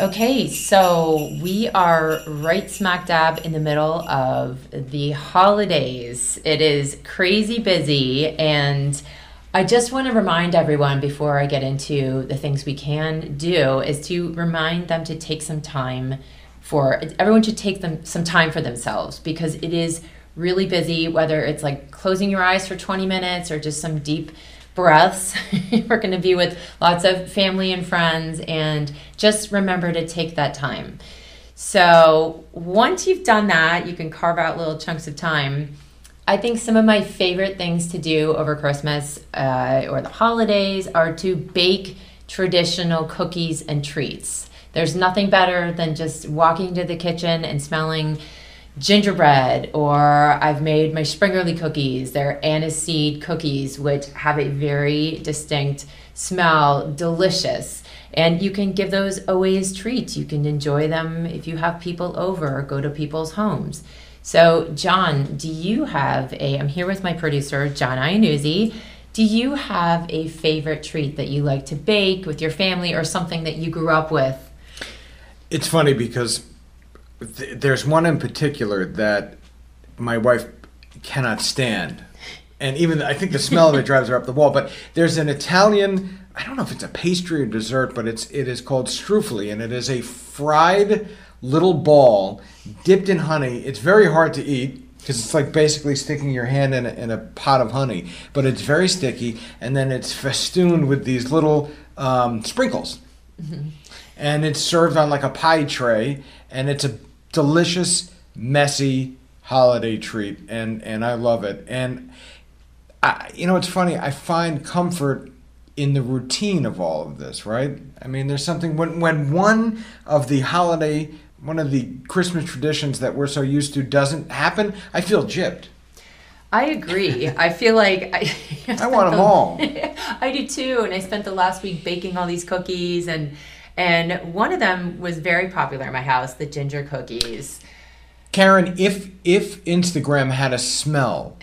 Okay, so we are right smack dab in the middle of the holidays. It is crazy busy, and I just want to remind everyone before I get into the things we can do is to remind them to take some time for everyone should take them some time for themselves because it is really busy whether it's like closing your eyes for 20 minutes or just some deep breaths. We're going to be with lots of family and friends, and just remember to take that time. So, once you've done that, you can carve out little chunks of time. I think some of my favorite things to do over Christmas uh, or the holidays are to bake traditional cookies and treats. There's nothing better than just walking to the kitchen and smelling gingerbread or I've made my Springerle cookies. They're aniseed cookies, which have a very distinct smell, delicious. And you can give those away as treats. You can enjoy them if you have people over go to people's homes. So, John, do you have a? I'm here with my producer, John Iannuzzi. Do you have a favorite treat that you like to bake with your family or something that you grew up with? It's funny because there's one in particular that my wife cannot stand. And even I think the smell of it drives her up the wall. But there's an Italian, I don't know if it's a pastry or dessert, but it's it is called strufoli, and it is a fried little ball dipped in honey. It's very hard to eat because it's like basically sticking your hand in a, in a pot of honey, but it's very sticky, and then it's festooned with these little um, sprinkles. Mm-hmm. And it's served on like a pie tray, and it's a delicious, messy holiday treat, and and I love it. And I, you know, it's funny. I find comfort in the routine of all of this, right? I mean, there's something when when one of the holiday, one of the Christmas traditions that we're so used to doesn't happen, I feel gypped. I agree. I feel like I, I, I want them all. I do too, and I spent the last week baking all these cookies and and one of them was very popular in my house, the ginger cookies. Caryn, if if Instagram had a smell,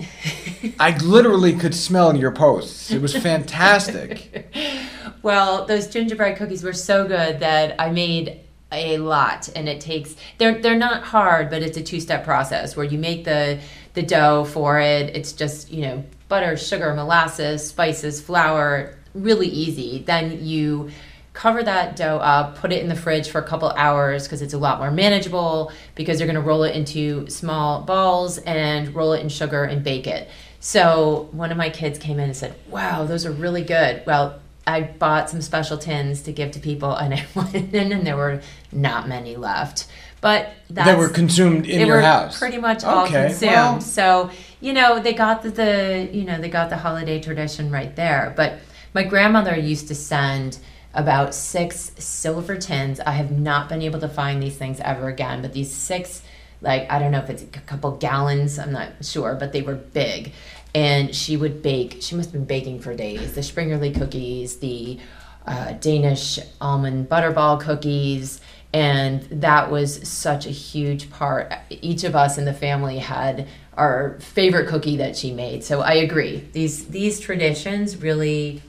I literally could smell your posts. It was fantastic. well, those gingerbread cookies were so good that I made a lot and it takes they're they're not hard, but it's a two-step process where you make the the dough for it. It's just, you know, butter, sugar, molasses, spices, flour, really easy. Then you cover that dough up, put it in the fridge for a couple hours because it's a lot more manageable because you're going to roll it into small balls and roll it in sugar and bake it. So one of my kids came in and said, Wow, those are really good. Well, I bought some special tins to give to people and I went in and there were not many left. But they were consumed in your house. They were pretty much all consumed. Well. So, you know, they got the, the you know, they got the holiday tradition right there. But my grandmother used to send about six silver tins. I have not been able to find these things ever again, but these six, like, I don't know if it's a couple gallons, I'm not sure, but they were big. And she would bake, she must have been baking for days. The Springerle cookies, the uh, Danish almond butterball cookies, and that was such a huge part. Each of us in the family had our favorite cookie that she made. So I agree. These these traditions really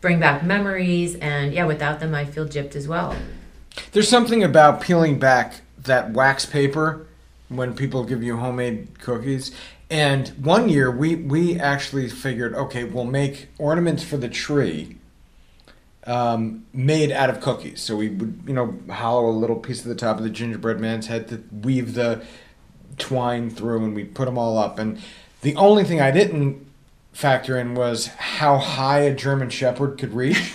bring back memories and yeah without them i feel gypped as well. There's something about peeling back that wax paper when people give you homemade cookies. And one year we we actually figured okay we'll make ornaments for the tree um, made out of cookies. So we would you know hollow a little piece of the top of the gingerbread man's head to weave the twine through and we put them all up. And the only thing i didn't factor in was how high a German Shepherd could reach.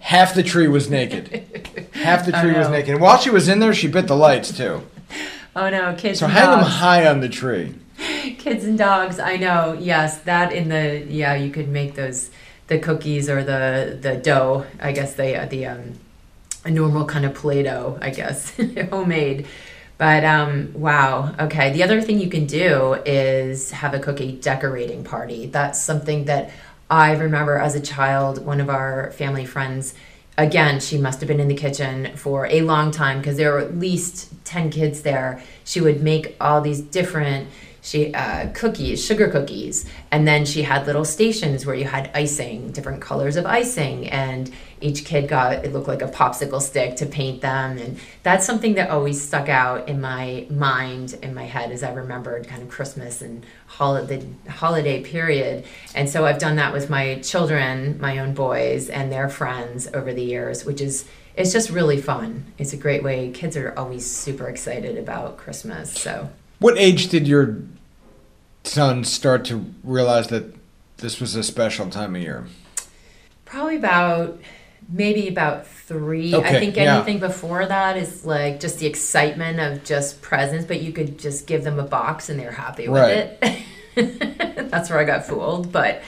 Half the tree was naked. Half the tree was naked. And while she was in there, she bit the lights too. Oh no, kids. So hang dogs. them high on the tree. Kids and dogs. I know. Yes, that in the yeah, you could make those the cookies or the the dough. I guess they uh, the um, a normal kind of play-doh. I guess homemade but um, wow, okay. The other thing you can do is have a cookie decorating party. That's something that I remember as a child, one of our family friends, again, she must have been in the kitchen for a long time because there were at least 10 kids there. She would make all these different she uh, cookies, sugar cookies, and then she had little stations where you had icing, different colors of icing, and each kid got it looked like a popsicle stick to paint them, and that's something that always stuck out in my mind, in my head, as I remembered kind of Christmas and holiday holiday period, and so I've done that with my children, my own boys, and their friends over the years, which is it's just really fun. It's a great way. Kids are always super excited about Christmas, so. What age did your son start to realize that this was a special time of year? Probably about maybe about three. Okay, I think yeah. anything before that is like just the excitement of just presents, but you could just give them a box and they're happy with Right. it. That's where I got fooled, but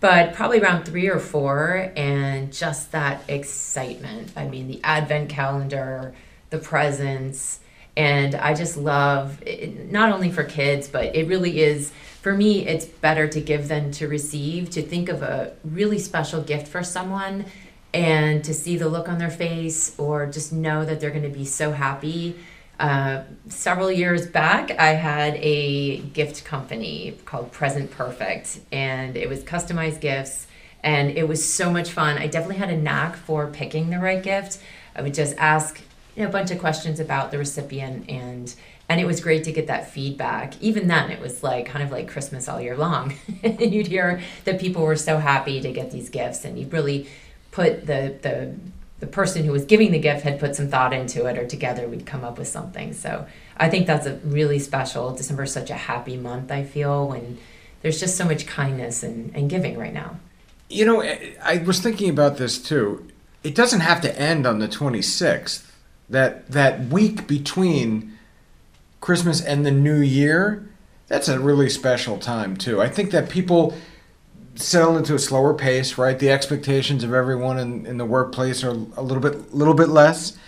but probably around three or four, and just that excitement. I mean, the advent calendar, the presents, and I just love it, not only for kids, but it really is for me. It's better to give than to receive. To think of a really special gift for someone, and to see the look on their face, or just know that they're going to be so happy. Uh, several years back, I had a gift company called Present Perfect, and it was customized gifts, and it was so much fun. I definitely had a knack for picking the right gift. I would just ask you know, a bunch of questions about the recipient, and and it was great to get that feedback. Even then, it was like kind of like Christmas all year long. and you'd hear that people were so happy to get these gifts, and you really put the the the person who was giving the gift had put some thought into it or together we'd come up with something so i think that's a really special december is such a happy month i feel when there's just so much kindness and, and giving right now You know, I I was thinking about this too. It doesn't have to end on the 26th. That that week between Christmas and the New Year, that's a really special time too. I think that people settle into a slower pace, right? The expectations of everyone in, in the workplace are a little bit little bit less.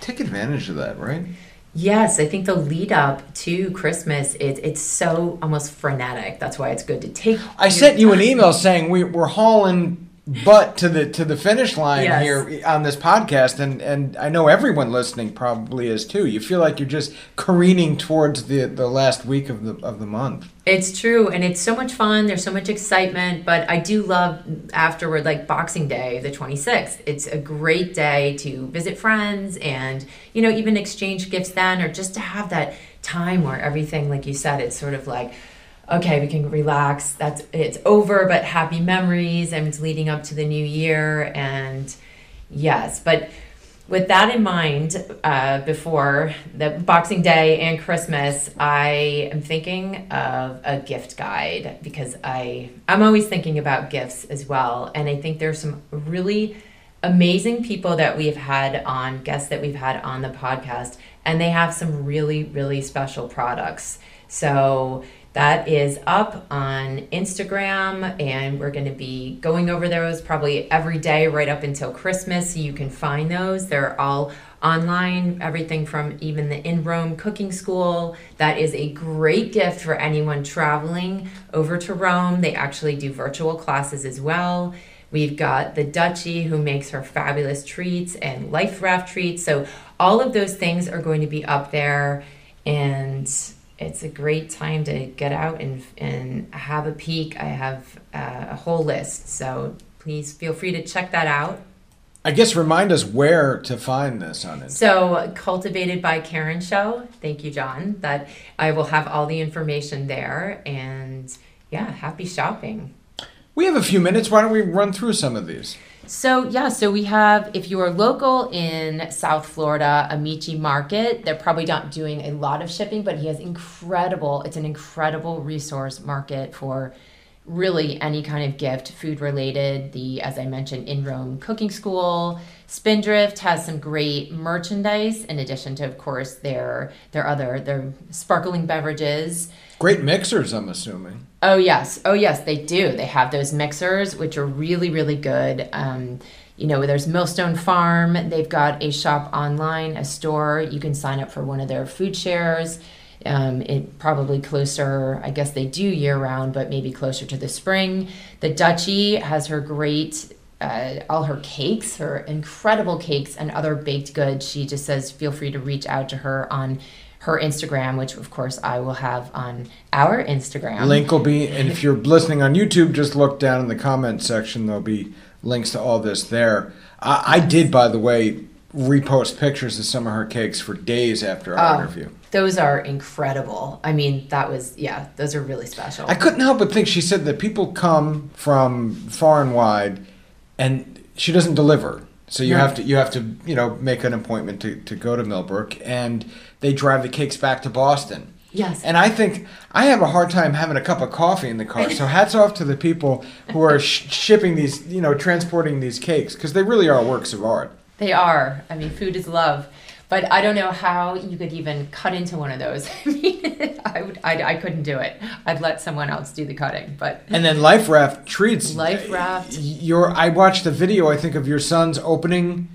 Take advantage of that, right? yes i think the lead up to christmas is it's so almost frenetic that's why it's good to take I sent you an email saying we, we're hauling butt to the to the finish line Yes. here on this podcast, and and I know everyone listening probably is too. You feel like you're just careening towards the the last week of the of the month. It's true, and it's so much fun. There's so much excitement, but I do love afterward, like Boxing Day, the 26th. It's a great day to visit friends and, you know, even exchange gifts then, or just to have that time where everything, like you said, it's sort of like, okay, we can relax. That's it's over, but happy memories, and it's leading up to the new year, and yes, but with that in mind, uh, before the Boxing Day and Christmas, I am thinking of a gift guide because I I'm always thinking about gifts as well, and I think there's some really amazing people that we've had on guests that we've had on the podcast, and they have some really really special products. So that is up on Instagram, and we're going to be going over those probably every day right up until Christmas. So You can find those. They're all online, everything from even the In Rome cooking school. That is a great gift for anyone traveling over to Rome. They actually do virtual classes as well. We've got the Duchy who makes her fabulous treats and life raft treats. So all of those things are going to be up there and it's a great time to get out and and have a peek. I have uh, a whole list, so please feel free to check that out. I guess remind us where to find this on it. So, cultivated by Caryn Show. Thank you, John. That I will have all the information there, and yeah, happy shopping. We have a few minutes. Why don't we run through some of these? So yeah, so we have if you are local in South Florida, Amici Market, they're probably not doing a lot of shipping, but he has incredible. It's an incredible resource market for really any kind of gift, food related. The as I mentioned, in Rome Cooking School, Spindrift has some great merchandise in addition to, of course, their their other their sparkling beverages. Great mixers, I'm assuming. Oh yes, oh yes, they do. They have those mixers, which are really, really good. Um, you know, there's Millstone Farm. They've got a shop online, a store. You can sign up for one of their food shares. Um, it probably closer, I guess they do year round, but maybe closer to the spring. The Duchy has her great, uh, all her cakes, her incredible cakes, and other baked goods. She just says, feel free to reach out to her on her Instagram, which of course I will have on our Instagram. Link will be, and if you're listening on YouTube, just look down in the comment section. There'll be links to all this there. I, I did, by the way, repost pictures of some of her cakes for days after our Oh, interview. Those are incredible. I mean, that was yeah, those are really special. I couldn't help but think she said that people come from far and wide, and she doesn't deliver. So you Right. have to you have to you know make an appointment to, to go to Millbrook, and they drive the cakes back to Boston. yes. And I think I have a hard time having a cup of coffee in the car. So hats off to the people who are sh- shipping these, you know, transporting these cakes because they really are works of art. They are. I mean, food is love. But I don't know how you could even cut into one of those. I mean, I would, I, I couldn't do it. I'd let someone else do the cutting. But And then Life Raft treats. Life uh, Raft. Your I watched the video I think of your son's opening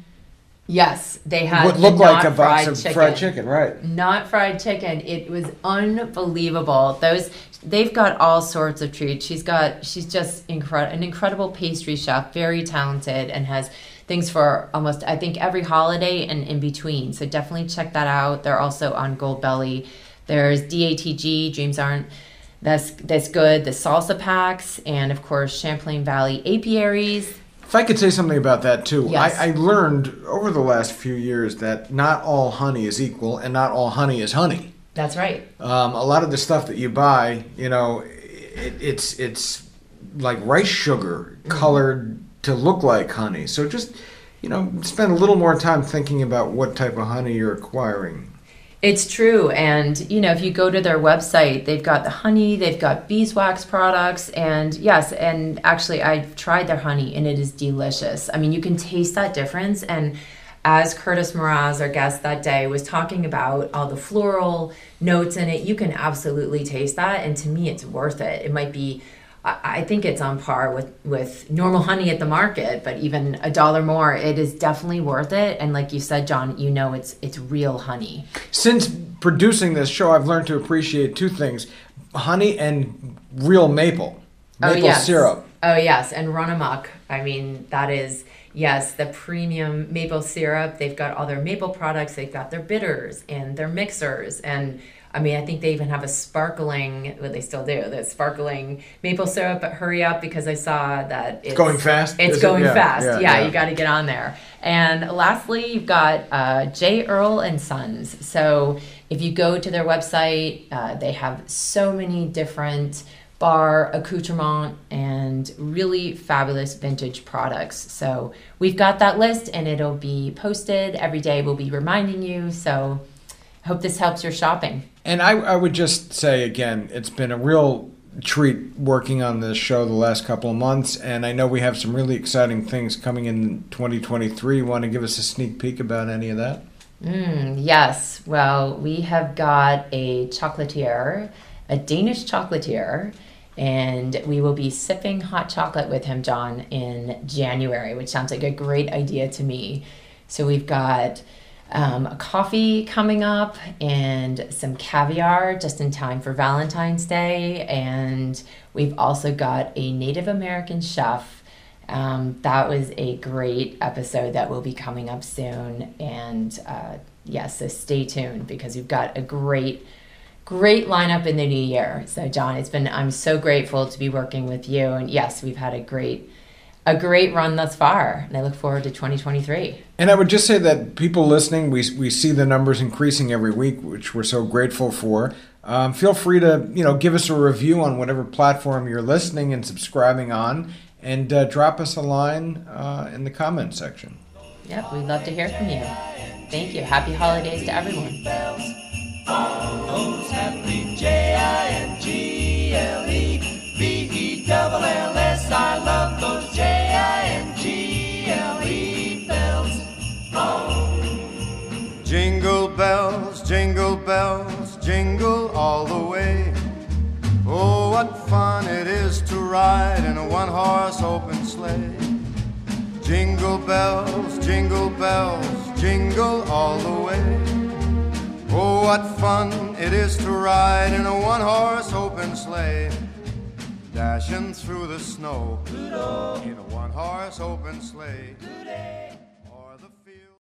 yes, they had what looked like a box of chicken. fried chicken, right? Not fried chicken. It was unbelievable. Those they've got all sorts of treats. She's got she's just incredible, an incredible pastry chef, very talented, and has things for almost I think every holiday and in between. So definitely check that out. They're also on Goldbelly. There's DATG. Dreams aren't. That's that's good. The salsa packs, and of course Champlain Valley apiaries. If I could say something about that too, Yes. I, I learned over the last few years that not all honey is equal, and not all honey is honey. That's right. Um, a lot of the stuff that you buy, you know, it, it's it's like rice sugar colored to look like honey. So just you know, spend a little more time thinking about what type of honey you're acquiring. It's true. And, you know, if you go to their website, they've got the honey, they've got beeswax products. And yes, and actually, I've tried their honey and it is delicious. I mean, you can taste that difference. And as Curtis Moraz, our guest that day, was talking about all the floral notes in it, you can absolutely taste that. And to me, it's worth it. It might be. I think it's on par with, with normal honey at the market, but even a dollar more, it is definitely worth it. And like you said, John, you know it's it's real honey. Since producing this show, I've learned to appreciate two things: honey and real maple, oh, maple oh, yes. syrup. Oh yes, and Runamok. I mean, that is yes, the premium maple syrup. They've got all their maple products. They've got their bitters and their mixers, and I mean, I think they even have a sparkling. What they still do, the sparkling maple syrup. But hurry up because I saw that it's Going fast? It's Is it? going Yeah, fast. yeah, Yeah, yeah. you got to get on there. And lastly, you've got uh, J. Earl and Sons. So if you go to their website, uh, they have so many different bar accoutrement and really fabulous vintage products. So we've got that list and it'll be posted every day. We'll be reminding you. So hope this helps your shopping. And I, I would just say again, it's been a real treat working on this show the last couple of months, and I know we have some really exciting things coming in 2023. Want to give us a sneak peek about any of that? Mm, yes. Well, we have got a chocolatier, a Danish chocolatier, and we will be sipping hot chocolate with him, John, in January, which sounds like a great idea to me. So we've got um, a coffee coming up and some caviar just in time for Valentine's Day. And we've also got a Native American chef. Um, that was a great episode that will be coming up soon. And uh, yes, so stay tuned because we've got a great, great lineup in the new year. So, John, it's been, I'm so grateful to be working with you. And yes, we've had a great, a great run thus far. And I look forward to 2023. And I would just say that people listening, we, we see the numbers increasing every week, which we're so grateful for. Um, feel free to you know give us a review on whatever platform you're listening and subscribing on, and uh, drop us a line uh, in the comment section. Yep, we'd love to hear from you. Thank you. Happy holidays to everyone. Those happy J-I-N-G-L-E-V-E-double-L-S. I love those J-I-N-G-L-E bells. Jingle bells, jingle bells, jingle all the way. Oh, what fun it is to ride in a one horse open sleigh. Jingle bells, jingle bells, jingle all the way. Oh, what fun it is to ride in a one horse open sleigh. Dashing through the snow in a one horse open sleigh.